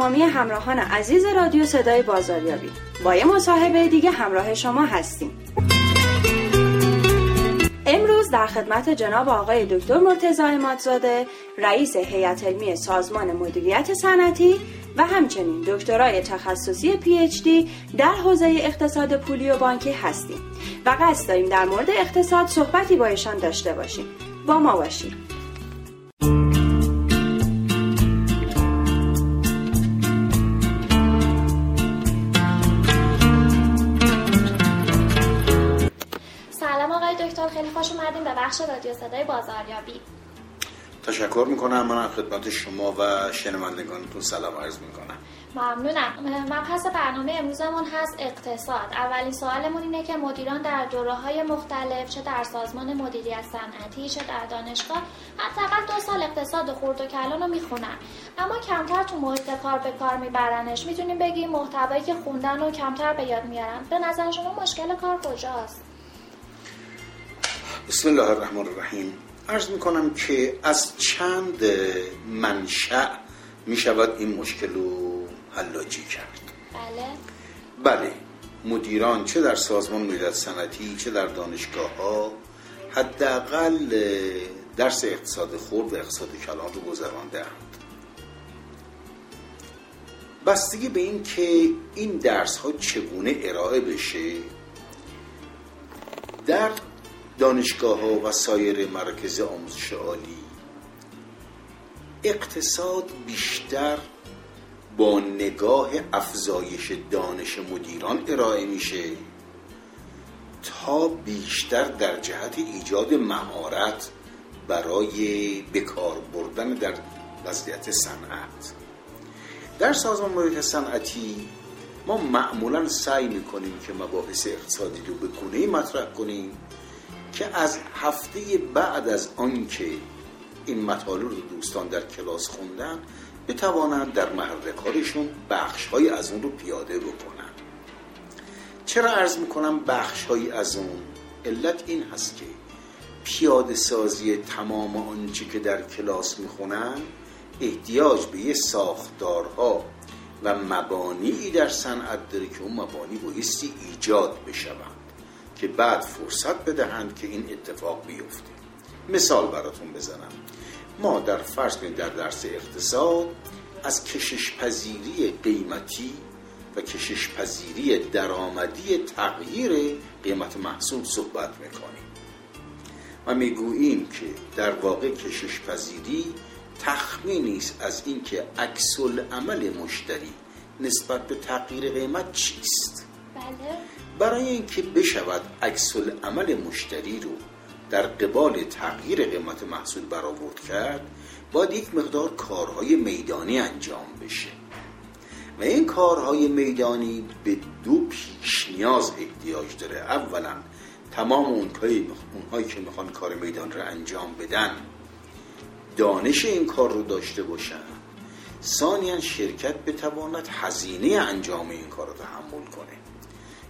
تمامی همراهان عزیز رادیو صدای بازاریابی. با یه مصاحبه دیگه همراه شما هستیم. امروز در خدمت جناب آقای دکتر مرتضی امادزاده رئیس هیئت علمی سازمان مدیریت صنعتی و همچنین دکترای تخصصی پی اچ دی در حوزه اقتصاد پولی و بانکی هستیم. و قصد داریم در مورد اقتصاد صحبتی با ایشان داشته باشیم. با ما باشید. خیلی خوش اومدیم به بخش رادیو صدای بازاریابی. تشکر می‌کنم. من خدمت شما و شنوندگانتون سلام عرض می‌کنم. ممنونم. مبحث برنامه امروزمون هست اقتصاد. اولین سوالمون اینه که مدیران در دوره های مختلف چه در سازمان مدیریت صنعتی چه در دانشگاه حداقل دو سال اقتصاد خورد و کلان رو می‌خونن. اما کمتر تو محیط کار به کار میبرنش. می‌تونیم بگیم محتوایی که خوندن و کمتر به یاد میارن. به نظر شما مشکل کار کجاست؟ بسم الله الرحمن الرحیم. عرض می‌کنم که از چند منشأ می‌شود این مشکل رو حلاجی کرد. بله. بله مدیران چه در سازمان مدیریت صنعتی چه در دانشگاه ها حداقل درس اقتصاد خورد و اقتصاد کلان رو گذرانده بستگی به این که این درس ها چگونه ارائه بشه در دانشگاه ها و سایر مراکز آموزش عالی. اقتصاد بیشتر با نگاه افزایش دانش مدیران ارائه میشه تا بیشتر در جهت ایجاد مهارت برای بکار بردن در وضعیت صنعت. در سازمان مدیریت صنعتی ما معمولا سعی می‌کنیم که مباحث اقتصادی رو به گونه مطرح کنیم. که از هفته بعد از آنکه این مطالب رو دوستان در کلاس خوندن بتوانند در محل کارشون بخش های از اون رو پیاده بکنن. چرا عرض می‌کنم بخش های از اون؟ علت این هست که پیاده سازی تمام آنچه که در کلاس می‌خونن احتیاج به یه ساختارها و مبانی در صنعت داره که اون مبانی بایستی ایجاد بشوند که بعد فرصت بدهند که این اتفاق بیفته. مثال براتون بزنم. ما در فرض در درس اقتصاد از کشش پذیری قیمتی و کشش پذیری درآمدی تغییر قیمت محصول صحبت می‌کنیم. و می‌گوییم که در واقع کشش پذیری تخمینی است از اینکه عکس عمل مشتری نسبت به تغییر قیمت چیست؟ بله. برای اینکه بشود عکس عمل مشتری رو در قبال تغییر قیمت محصول برآورد کرد باید یک مقدار کارهای میدانی انجام بشه. و این کارهای میدانی به دو پیش نیاز احتیاج داره. اولا تمام اونهایی که می‌خوان کار میدان رو انجام بدن دانش این کار رو داشته باشن. ثانیا شرکت بتواند هزینه انجام این کار رو تحمل کنه.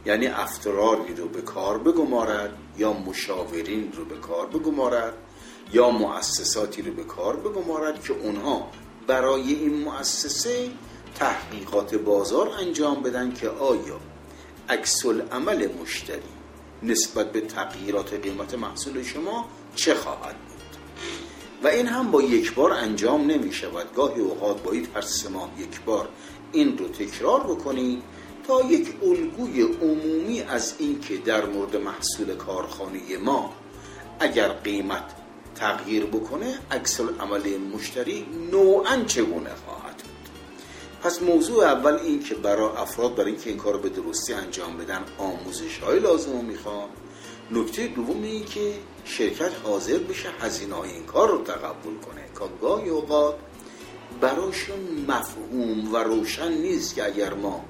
یعنی افرادی رو به کار بگمارد یا مشاورین رو به کار بگمارد یا مؤسساتی رو به کار بگمارد که اونها برای این مؤسسه تحقیقات بازار انجام بدن که آیا عکس عمل مشتری نسبت به تغییرات قیمت محصول شما چه خواهد بود؟ و این هم با یک بار انجام نمی شود. گاهی اوقات باید هر سه ماه یک بار این رو تکرار بکنید یک الگوی عمومی از این که در مورد محصول کارخانه ما اگر قیمت تغییر بکنه عکس عمل مشتری نوعا چگونه خواهد بود؟ پس موضوع اول این که برای افراد برای اینکه این کار به درستی انجام بدن آموزش های لازم رو می‌خوان. نکته دوم این که شرکت حاضر بشه هزینه های این کار رو تقبل کنه. که گاهی اوقات براشون مفهوم و روشن نیست که اگر ما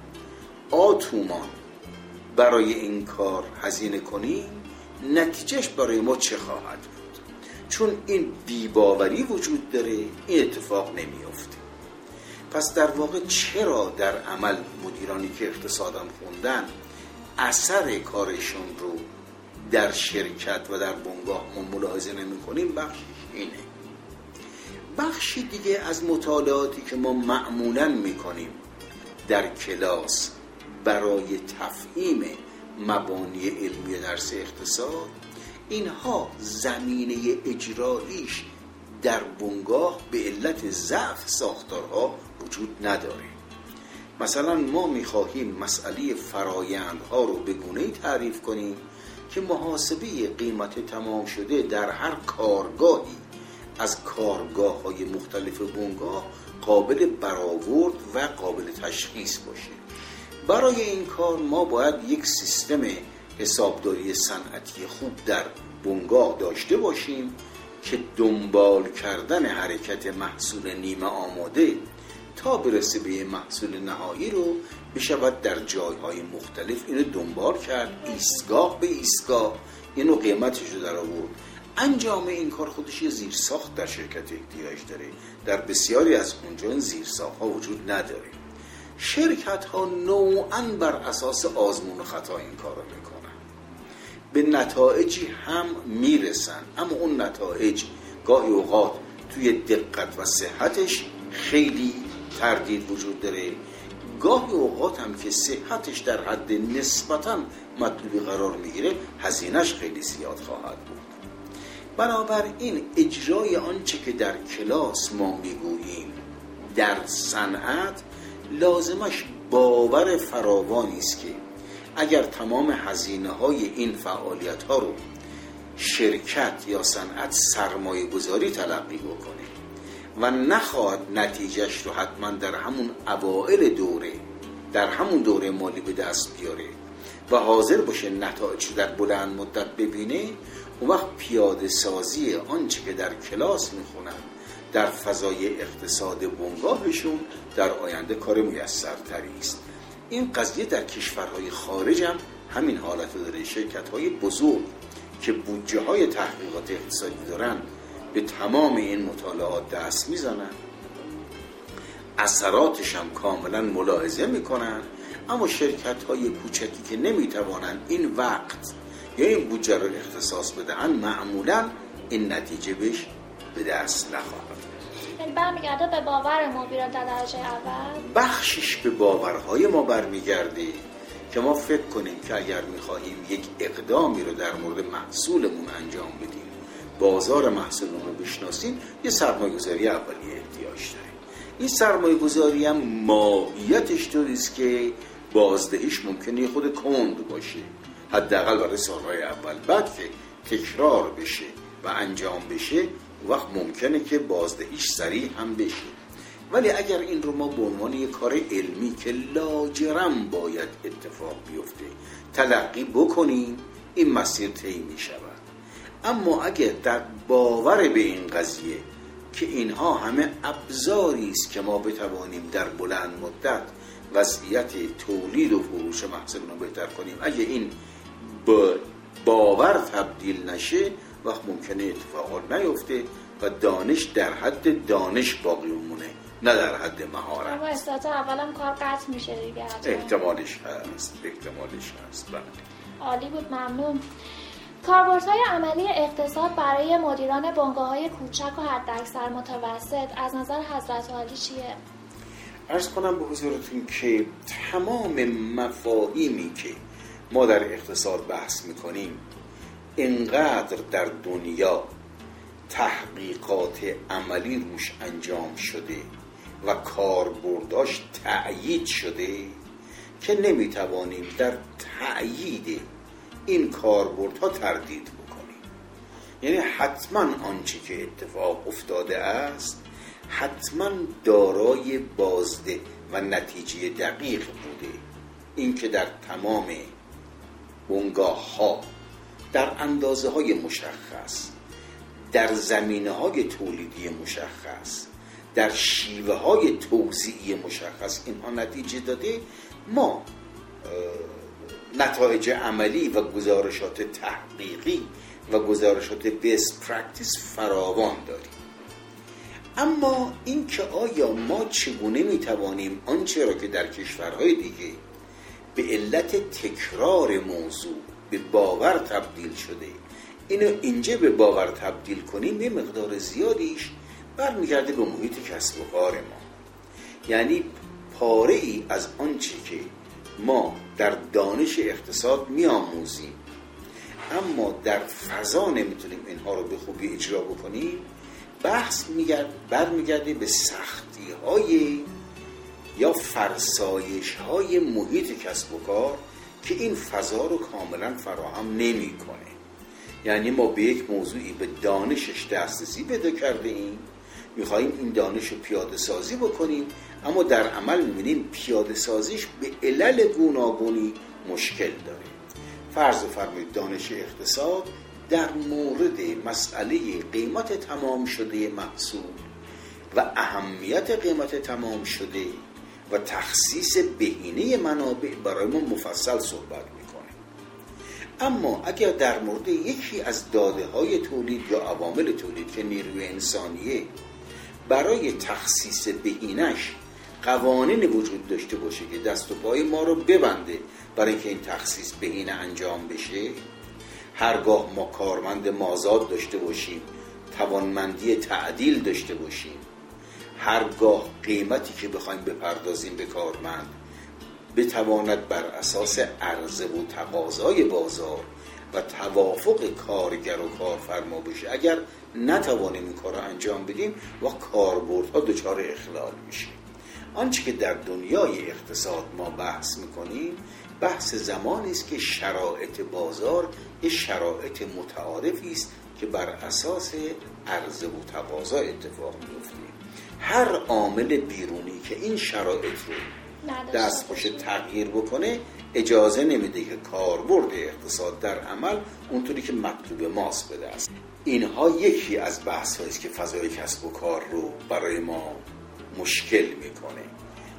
آتومان. برای این کار هزینه کنیم نتیجهش برای ما چه خواهد بود؟ چون این بیباوری وجود داره این اتفاق نمیافته. پس در واقع چرا در عمل مدیرانی که اقتصادم خوندن اثر کارشون رو در شرکت و در بنگاه ما ملاحظه نمی کنیم بخش اینه. بخشی دیگه از مطالعاتی که ما معمولا می‌کنیم در کلاس برای تفهیم مبانی علمی درس اقتصاد اینها زمینه اجراییش در بنگاه به علت ضعف ساختارها وجود نداره. مثلا ما می‌خواهیم مسئله فرایندها رو به گونه تعریف کنیم که محاسبه قیمت تمام شده در هر کارگاهی از کارگاه های مختلف بنگاه قابل برآورد و قابل تشخیص باشه. برای این کار ما باید یک سیستم حسابداری صنعتی خوب در بنگاه داشته باشیم که دنبال کردن حرکت محصول نیمه آماده تا برسه به محصول نهایی رو بشود در جایهای مختلف اینو دنبال کرد. ایستگاه به ایستگاه اینو قیمتش رو در آورد. انجام این کار خودش یه زیرساخت در شرکت احتیاج داره. در بسیاری از اونجا این زیرساخت ها وجود نداره. شرکت ها نوعا بر اساس آزمون و خطا این کار رو می‌کنن. به نتایجی هم می‌رسن. اما اون نتایج گاهی اوقات توی دقت و صحتش خیلی تردید وجود داره. گاهی اوقات هم که صحتش در حد نسبتا مطلوبی قرار می‌گیره هزینهش خیلی زیاد خواهد بود. بنابراین اجرای آنچه که در کلاس ما می‌گوییم در صنعت لازمش باور فراوانی است که اگر تمام هزینه های این فعالیت ها رو شرکت یا صنعت سرمایه گذاری تلقی بکنه و نخواهد نتیجهش رو حتما در همون اوائل دوره در همون دوره مالی به دست بیاره و حاضر باشه نتایج در بلند مدت ببینه اون وقت پیاده سازی آنچه که در کلاس می‌خونن در فضای اقتصاد بنگاهشون در آینده کار میسرتری است. این قضیه در کشورهای خارج هم همین حالت داره. شرکت های بزرگ که بودجه های تحقیقات اقتصادی دارن به تمام این مطالعات دست می‌زنن. اثراتش هم کاملا ملاحظه می‌کنن. اما شرکت های کوچکی که نمی‌توانن این وقت یا این بودجه رو اختصاص بدهن معمولا این نتیجه بهش به دست نخواهد یعنی برمیگرده به باور مدیران در درجه اول؟ بخشش به باورهای ما برمیگرده که ما فکر کنیم که اگر می‌خواهیم یک اقدامی رو در مورد محصولمون انجام بدیم بازار محصولمون رو بشناسیم یه سرمایه گذاری اولیه احتیاج داریم. این سرمایه گذاری هم ماهیتش طوریست که بازدهیش ممکنه خود کند باشه. حداقل برای سالهای اول. بعد که تکرار بشه و انجام بشه وقت ممکنه که بازدهیش سریع هم بشه. ولی اگر این رو ما به عنوان یک کار علمی که لاجرم باید اتفاق بیفته تلقی بکنیم این مسیر طی می شود اما اگر در باور به این قضیه که اینها همه ابزاری است که ما بتوانیم در بلند مدت وضعیت تولید و فروش محصول رو بهتر کنیم اگه این با باور تبدیل نشه وقت ممکنه اتفاقات نیفته و دانش در حد دانش باقی مونه نه در حد مهارت. اما استاد اولم کار قطع میشه دیگه. احتمالش هست احتمالش هست بله. عالی بود ممنون. کاربردهای عملی اقتصاد برای مدیران بنگاه های کوچک و حداکثر متوسط از نظر حضرت عالی چیه؟ ارز کنم به حضورتون که تمام مفاهیمی که ما در اقتصاد بحث می‌کنیم انقدر در دنیا تحقیقات عملی روش انجام شده و کاربرداش تأیید شده که نمی‌توانیم در تأیید این کاربردها تردید بکنیم. یعنی حتما آنچه که اتفاق افتاده است حتما دارای بازده و نتیجه دقیق بوده. اینکه در تمام بنگاه ها در اندازه های مشخص در زمینه های تولیدی مشخص در شیوه های توزیعی مشخص اینها نتیجه داده ما نتایج عملی و گزارشات تحقیقی و گزارشات best practice فراوان داریم. اما اینکه آیا ما چگونه می‌توانیم آنچه را که در کشورهای دیگه به علت تکرار موضوع به باور تبدیل شده. اینو اینجا به باور تبدیل کنیم یه مقدار زیادیش برمیگرده به محیط کسب و کار ما. یعنی پاره ای از آنچه که ما در دانش اقتصاد میآموزیم اما در فضا نمی‌تونیم اینها رو به خوبی اجرا بکنیم بحث برمیگرده به سختی های یا فرسایش های محیط کسب و کار که این فضا رو کاملا فراهم نمی‌کنه. یعنی ما به یک موضوعی به دانشش دسترسی پیدا کرده ایم میخواییم این دانش رو پیاده سازی بکنیم اما در عمل می‌بینیم پیاده سازیش به علل گوناگونی مشکل داره. فرض فرمایید دانش اقتصاد در مورد مسئله قیمت تمام شده محصول و اهمیت قیمت تمام شده و تخصیص بهینه منابع برای ما مفصل صحبت می‌کنه. اما اگر در مورد یکی از داده های تولید یا عوامل تولید که نیروی انسانیه برای تخصیص بهینش قوانین وجود داشته باشه که دست و پای ما رو ببنده برای اینکه این تخصیص بهینه انجام بشه هرگاه ما کارمند مازاد داشته باشیم توانمندی تعدیل داشته باشیم هرگاه قیمتی که بخوایم بپردازیم به کارمند بتواند بر اساس عرضه و تقاضای بازار و توافق کارگر و کارفرما بشه. اگر نتوانیم این کار رو انجام بدیم و کاربردها دچار اخلال میشه آنچه که در دنیای اقتصاد ما بحث می‌کنیم بحث زمانی است که شرایط بازار یه شرایط متعارفی است که بر اساس عرضه و تقاضا اتفاق میفته هر عامل بیرونی که این شرایط رو دست خوش تغییر بکنه اجازه نمیده که کاربرد اقتصاد در عمل اونطوری که مطلوب ماست بده است اینها یکی از بحث است که فضای کسب و کار رو برای ما مشکل می‌کنه.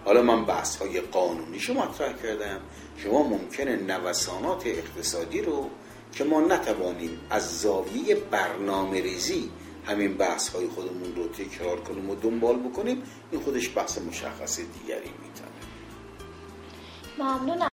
حالا من بحث های قانونی شما مطرح کردم. شما ممکنه نوسانات اقتصادی رو که ما نتوانیم از زاویه برنامه ریزی همین بحث های خودمون رو تکرار کنیم و دنبال بکنیم این خودش بحث مشخص دیگری می‌تونه. ممنونم.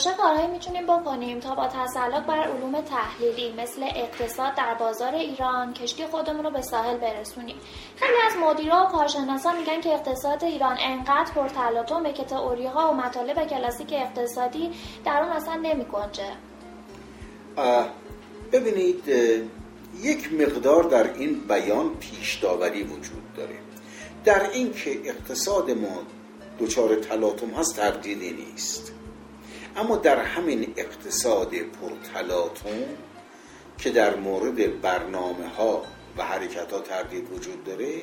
چه کارهایی می‌تونیم بکنیم تا با تسلط بر علوم تحلیلی مثل اقتصاد در بازار ایران کشتی خودمون رو به ساحل برسونیم. خیلی از مدیرا و کارشناسا میگن که اقتصاد ایران انقدر پرتلاطمه که تئوری‌ها و مطالب کلاسیک اقتصادی در اون اصلا نمیگنجه ببینید یک مقدار در این بیان پیش داوری وجود داره. در اینکه اقتصاد ما دچار تلاطم هست تردیدی نیست. اما در همین اقتصاد پرتلاتون که در مورد برنامه ها و حرکت ها تردید وجود داره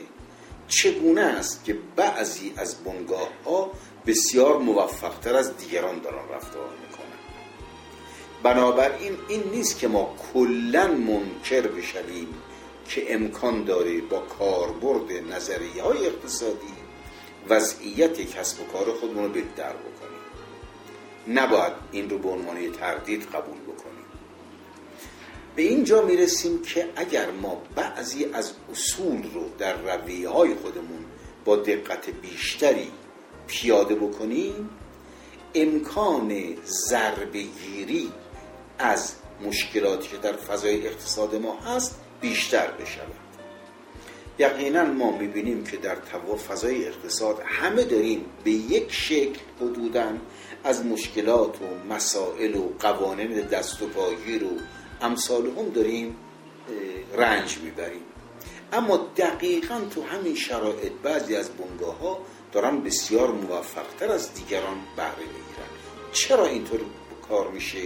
چگونه است که بعضی از بنگاه ها بسیار موفقتر از دیگران دارن رفتار می‌کنن؟ بنابراین این نیست که ما کلا منکر بشویم که امکان داره با کاربرد نظریه های اقتصادی وضعیت کسب و کار خودمون رو بهتر بکنیم. نباید این رو به عنوان تردید قبول بکنیم. به اینجا می‌رسیم که اگر ما بعضی از اصول رو در رویه های خودمون با دقت بیشتری پیاده بکنیم امکان ضربگیری از مشکلاتی که در فضای اقتصاد ما هست بیشتر بشود. یقینا ما می‌بینیم که در فضای اقتصاد همه داریم به یک شکل حدودن از مشکلات و مسائل و قوانین دست و پاگیر و امثال هم داریم رنج می‌بریم. اما دقیقا تو همین شرایط بعضی از بنگاه ها دارن بسیار موفقتر از دیگران بهره می‌گیرن. چرا اینطور کار میشه؟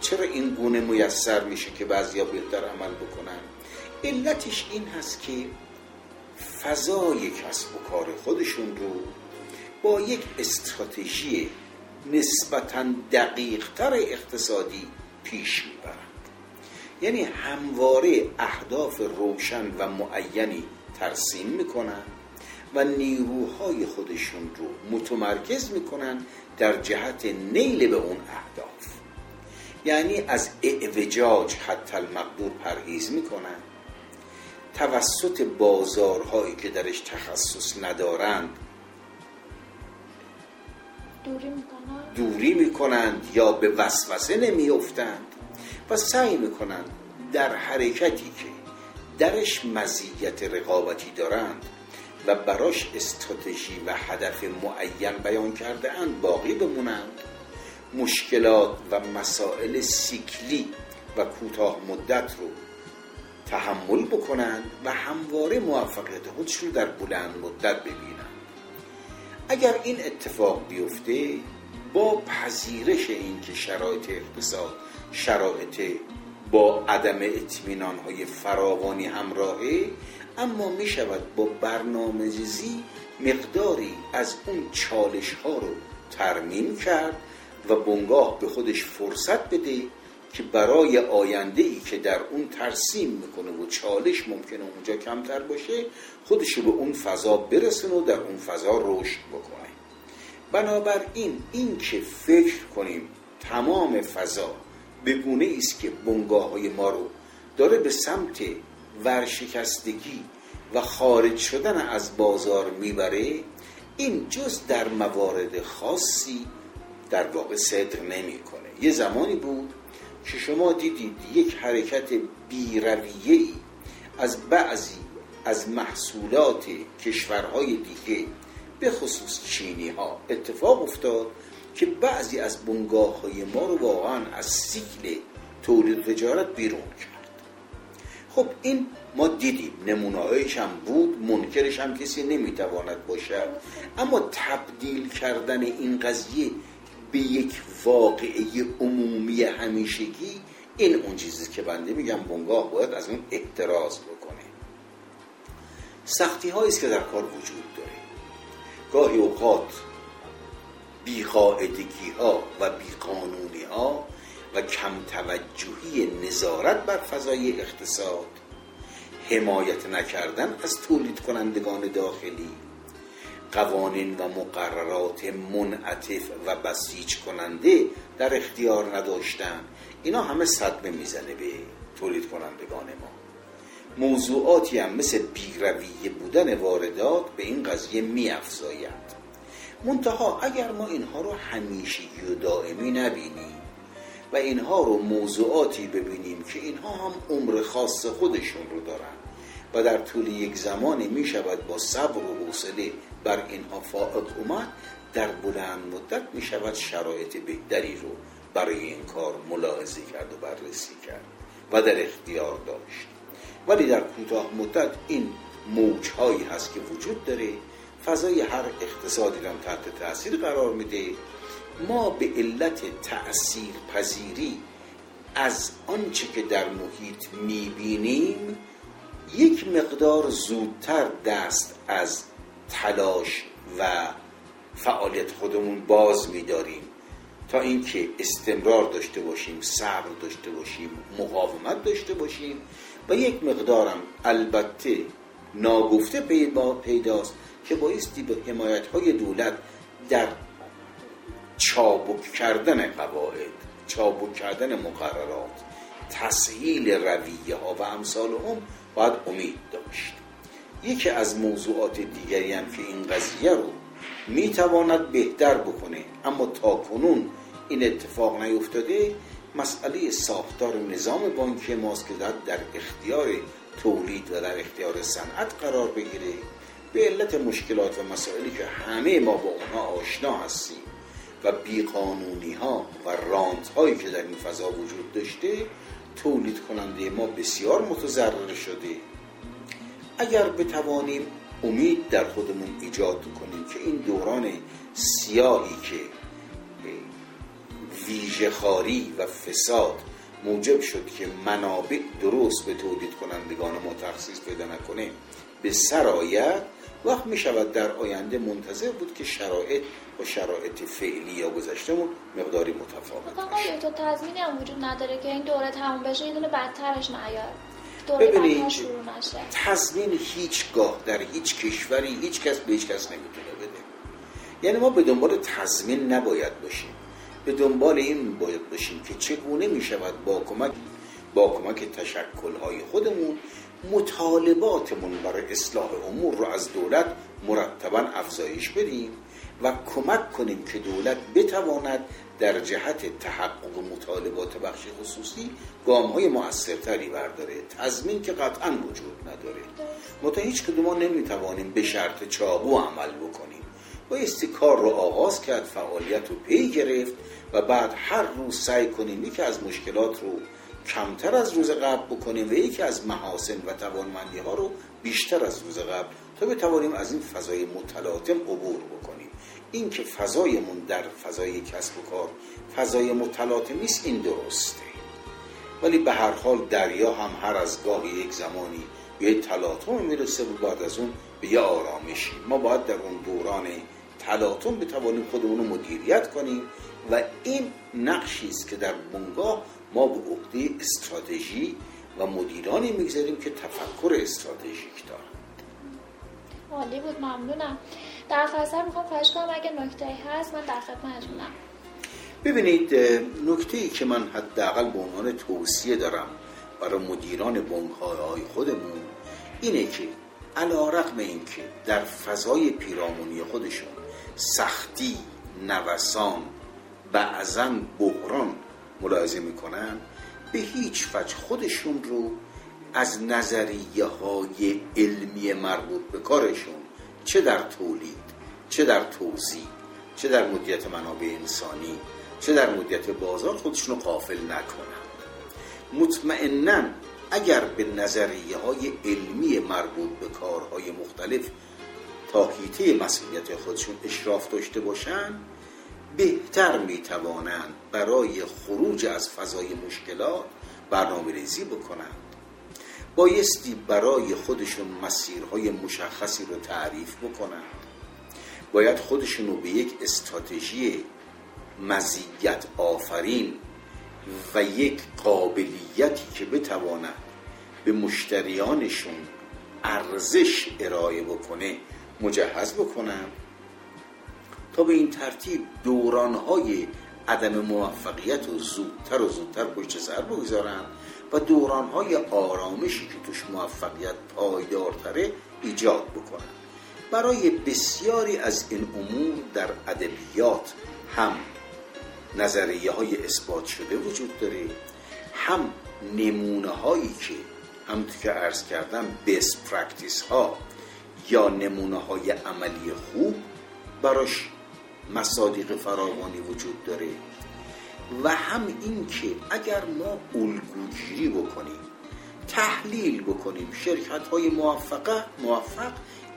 چرا این گونه میسر میشه که بعضیا بهتر عمل بکنن؟ علتش این هست که فضای کسب و کار خودشون رو با یک استراتژی نسبتا دقیقتر اقتصادی پیش می‌برند. یعنی همواره اهداف روشن و معینی ترسیم می‌کنن و نیروهای خودشون رو متمرکز می‌کنن در جهت نیل به اون اهداف. یعنی از اعوجاج حتی المقدور پرهیز می‌کنن توسط بازارهایی که درش تخصص ندارند دوری می‌کنند؟ دوری می‌کنند یا به وسوسه نمیافتند؟ و سعی می‌کنند در حرکتی که درش مزیت رقابتی دارند و براش استراتژی و هدف معین بیان کرده اند باقی بمونند مشکلات و مسائل سیکلی و کوتاه مدت رو تحمل بکنند و همواره موفقیت خودش رو در بلند مدت ببینند. اگر این اتفاق بیفته با پذیرش اینکه شرایط اقتصاد شرایط با عدم اطمینان های فراوانی همراهه اما می شود با برنامه ریزی مقداری از اون چالش ها رو ترمیم کرد و بنگاه به خودش فرصت بده که برای آینده ای که در اون ترسیم می‌کنه و چالش ممکنه اونجا کمتر باشه خودشو به اون فضا برسونه و در اون فضا رشد بکنه. بنابراین این که فکر کنیم تمام فضا به گونه است که بنگاه های ما رو داره به سمت ورشکستگی و خارج شدن از بازار می‌بره این جز در موارد خاصی در واقع صدق نمی‌کنه. یه زمانی بود که شما دیدید یک حرکت بیرویه از بعضی از محصولات کشورهای دیگه به خصوص چینی ها اتفاق افتاد که بعضی از بنگاه های ما رو واقعا از سیکل تولید تجارت بیرون کرد. خب این ما دیدیم نمونه هم بود منکرش هم کسی نمی‌تواند باشد اما تبدیل کردن این قضیه به یک واقعه عمومی همیشگی این اون چیزی که بنده میگم بنگاه باید از اون احتراز بکنه. سختی است که در کار وجود داره. گاهی اوقات بیقاعدگی ها و بیقانونی ها و کم توجهی نظارت بر فضای اقتصاد حمایت نکردن از تولید کنندگان داخلی قوانین و مقررات منعطف و بسیج کننده در اختیار نداشتن. اینا همه صدمه می‌زنه به تولید کنندگان ما. موضوعاتی هم مثل بیرویه بودن واردات به این قضیه میافزاید. منتها اگر ما اینها رو همیشگی و دائمی نبینیم و اینها رو موضوعاتی ببینیم که اینها هم عمر خاص خودشون رو دارن و در طول یک زمانی می شود با صبر و حوصله بر اینها فائق اومد در بلند مدت می شود شرایط بهتری رو برای این کار ملاحظه کرد و بررسی کرد و در اختیار داشت. ولی در کوتاه مدت این موجهایی هست که وجود داره. فضای هر اقتصادی را تحت تاثیر قرار میده. ما به علت تأثیر پذیری از آنچه که در محیط می‌بینیم یک مقدار زودتر دست از تلاش و فعالیت خودمون باز میداریم. تا اینکه استمرار داشته باشیم صبر داشته باشیم مقاومت داشته باشیم و یک مقدارم البته ناگفته پیداست که بایستی به حمایت های دولت در چابک کردن قواعد چابک کردن مقررات تسهیل رویه ها و امثال هم باید امید داشت. یکی از موضوعات دیگری هم که این قضیه رو می‌تواند بهتر بکنه اما تا کنون این اتفاق نیفتاده مسئله ساختار نظام بانکی ماست که در اختیار تولید و در اختیار صنعت قرار بگیره. به علت مشکلات و مسائلی که همه ما با اونها آشنا هستیم و بیقانونی ها و رانت هایی که در این فضا وجود داشته تولید کننده ما بسیار متضرر شده. اگر بتوانیم امید در خودمون ایجاد کنیم که این دوران سیاهی که ویژه خاری و فساد موجب شد که منابع درست به تولید کنندگان ما تخصیص پیدا نکنه به سر آید وقت می شود در آینده منتظر بود که شرایط و شرایط فعلی یا گذشتهمون مقداری متفاوت باشه. تو تضمینی هم وجود نداره که این دوره تموم بشه یه دونه بدترش نیاد ببینید تضمین هیچگاه در هیچ کشوری هیچ کس به هیچ کس نمی‌تونه بده. یعنی ما به دنبال تضمین نباید باشیم. به دنبال این باید باشیم که چگونه می شود با کمک با کمک تشکل های خودمون مطالباتمون برای اصلاح امور رو از دولت مرتبا افزایش بدیم و کمک کنیم که دولت بتواند در جهت تحقق مطالبات بخش خصوصی گام های موثرتری برداره. تضمین که قطعا وجود نداره. ما هیچ کدوم نمی‌توانیم به شرط چاقو عمل بکنیم. بایستی کار رو آغاز کرد فعالیت رو پی گرفت و بعد هر روز سعی کنیم یکی از مشکلات رو کمتر از روز قبل بکنیم و یکی از محاسن و توانمندی ها رو بیشتر از روز قبل تا بتوانیم از این فضای متلاطم عبور بکنیم. این که فضایمون در فضای کسب و کار فضای متلاطمی است این درسته. ولی به هر حال دریا هم هر از گاهی یک زمانی به یک تلاطم می‌رسه و بعد از اون به یه آرامشی. ما باید در اون دوران تلاطم بتوانیم خودمون رو مدیریت کنیم و این نقشی است که در بنگاه ما به عهده استراتژی و مدیرانی می‌گذاریم که تفکر استراتژیک دارن. عالی بود ممنونم. در خاصر می‌خوام خواهش کنم اگه نکته هست من در خدمتتونم. ببینید نکته ای که من حداقل به عنوان توصیه دارم برای مدیران بنگاه خودمون اینه که علا رقم این که در فضای پیرامونی خودشون سختی نوسان بعضا بحران ملاحظه می‌کنن به هیچ وجه خودشون رو از نظریه های علمی مربوط به کارشون چه در تولید چه در توضیح چه در مدیت منابع انسانی چه در مدیت بازار خودشون رو قافل نکنن. مطمئنا اگر به نظریه های علمی مربوط به کارهای مختلف تا هیته مسئولیت خودشون اشراف داشته باشند بهتر می‌توانند برای خروج از فضای مشکلات برنامه ریزی بکنند. بایستی برای خودشون مسیرهای مشخصی رو تعریف بکنند. باید خودشون رو به یک استراتژی مزیت آفرین و یک قابلیتی که بتوانند به مشتریانشون ارزش ارائه بکنه مجهز بکنند. تا به این ترتیب دورانهای عدم موفقیت و زودتر و زودتر پشت سر بگذارن و دورانهای آرامشی که توش موفقیت پایدارتره ایجاد بکنن. برای بسیاری از این امور در ادبیات هم نظریه های اثبات شده وجود داره هم نمونه هایی که هم که عرض کردم best practice ها یا نمونه های عملی خوب براش مصادیق فراوانی وجود داره و هم این که اگر ما الگوگیری بکنیم تحلیل بکنیم شرکت های موفقه موفق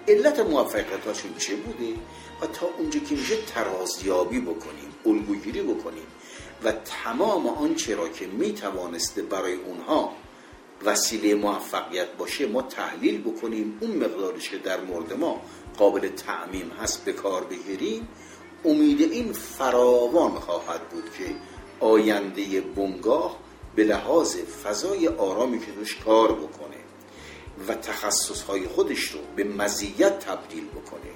علت موفقیت هاشون چه بوده؟ و تا اونجا که میشه ترازیابی بکنیم الگوگیری بکنیم و تمام آنچه را که می‌توانسته برای اونها وسیله موفقیت باشه ما تحلیل بکنیم. اون مقدارش که در مورد ما قابل تعمیم هست به کار بگیریم. امید این فراوان خواهد بود که آینده بنگاه به لحاظ فضای آرامی که توش کار بکنه و تخصصهای خودش رو به مزیت تبدیل بکنه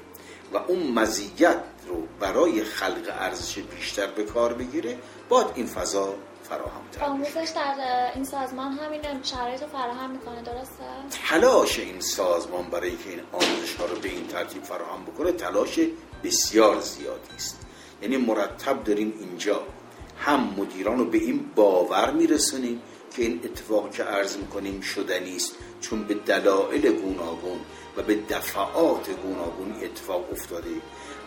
و اون مزیت رو برای خلق ارزش بیشتر به کار بگیره باید این فضا فراهم تر آموزش در این سازمان همین شرایط رو فراهم می‌کنه درسته؟ تلاش این سازمان برای که این آموزش ها رو به این ترتیب فراهم بکنه تلاش بسیار زیادی است. یعنی مرتب داریم اینجا. هم مدیران رو به این باور میرسونیم که این اتفاق که عرض می‌کنیم شدنی است چون به دلایل گوناگون و به دفعات گوناگون اتفاق افتاده.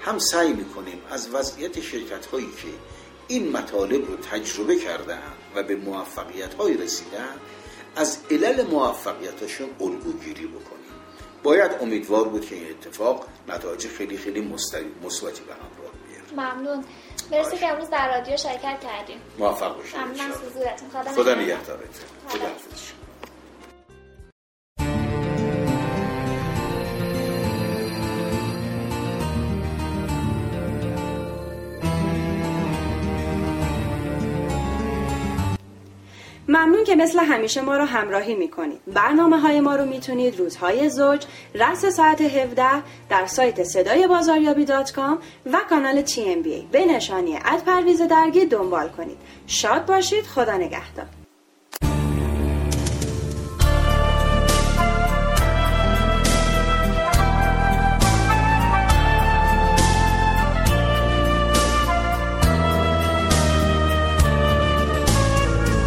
هم سعی می‌کنیم از وضعیت شرکت هایی که این مطالب رو تجربه کردن و به موفقیت های رسیدن از علل موفقیتشون الگوگیری بکنیم. باید امیدوار بود که این اتفاق نتایج خیلی خیلی مثبتی به همراه بیاره ممنون. مرسی که امروز در رادیو شرکت کردیم. موفق باشید ممنون. خدا, خدا نگهدارتون. خدا که مثل همیشه ما رو همراهی می‌کنید. برنامه های ما رو می‌تونید روزهای زوج رس ساعت 17 در سایت صدای بازاریابی dot com و کانال TMB به نشانی at پرویز درگی دنبال کنید. شاد باشید. خدا نگهدار.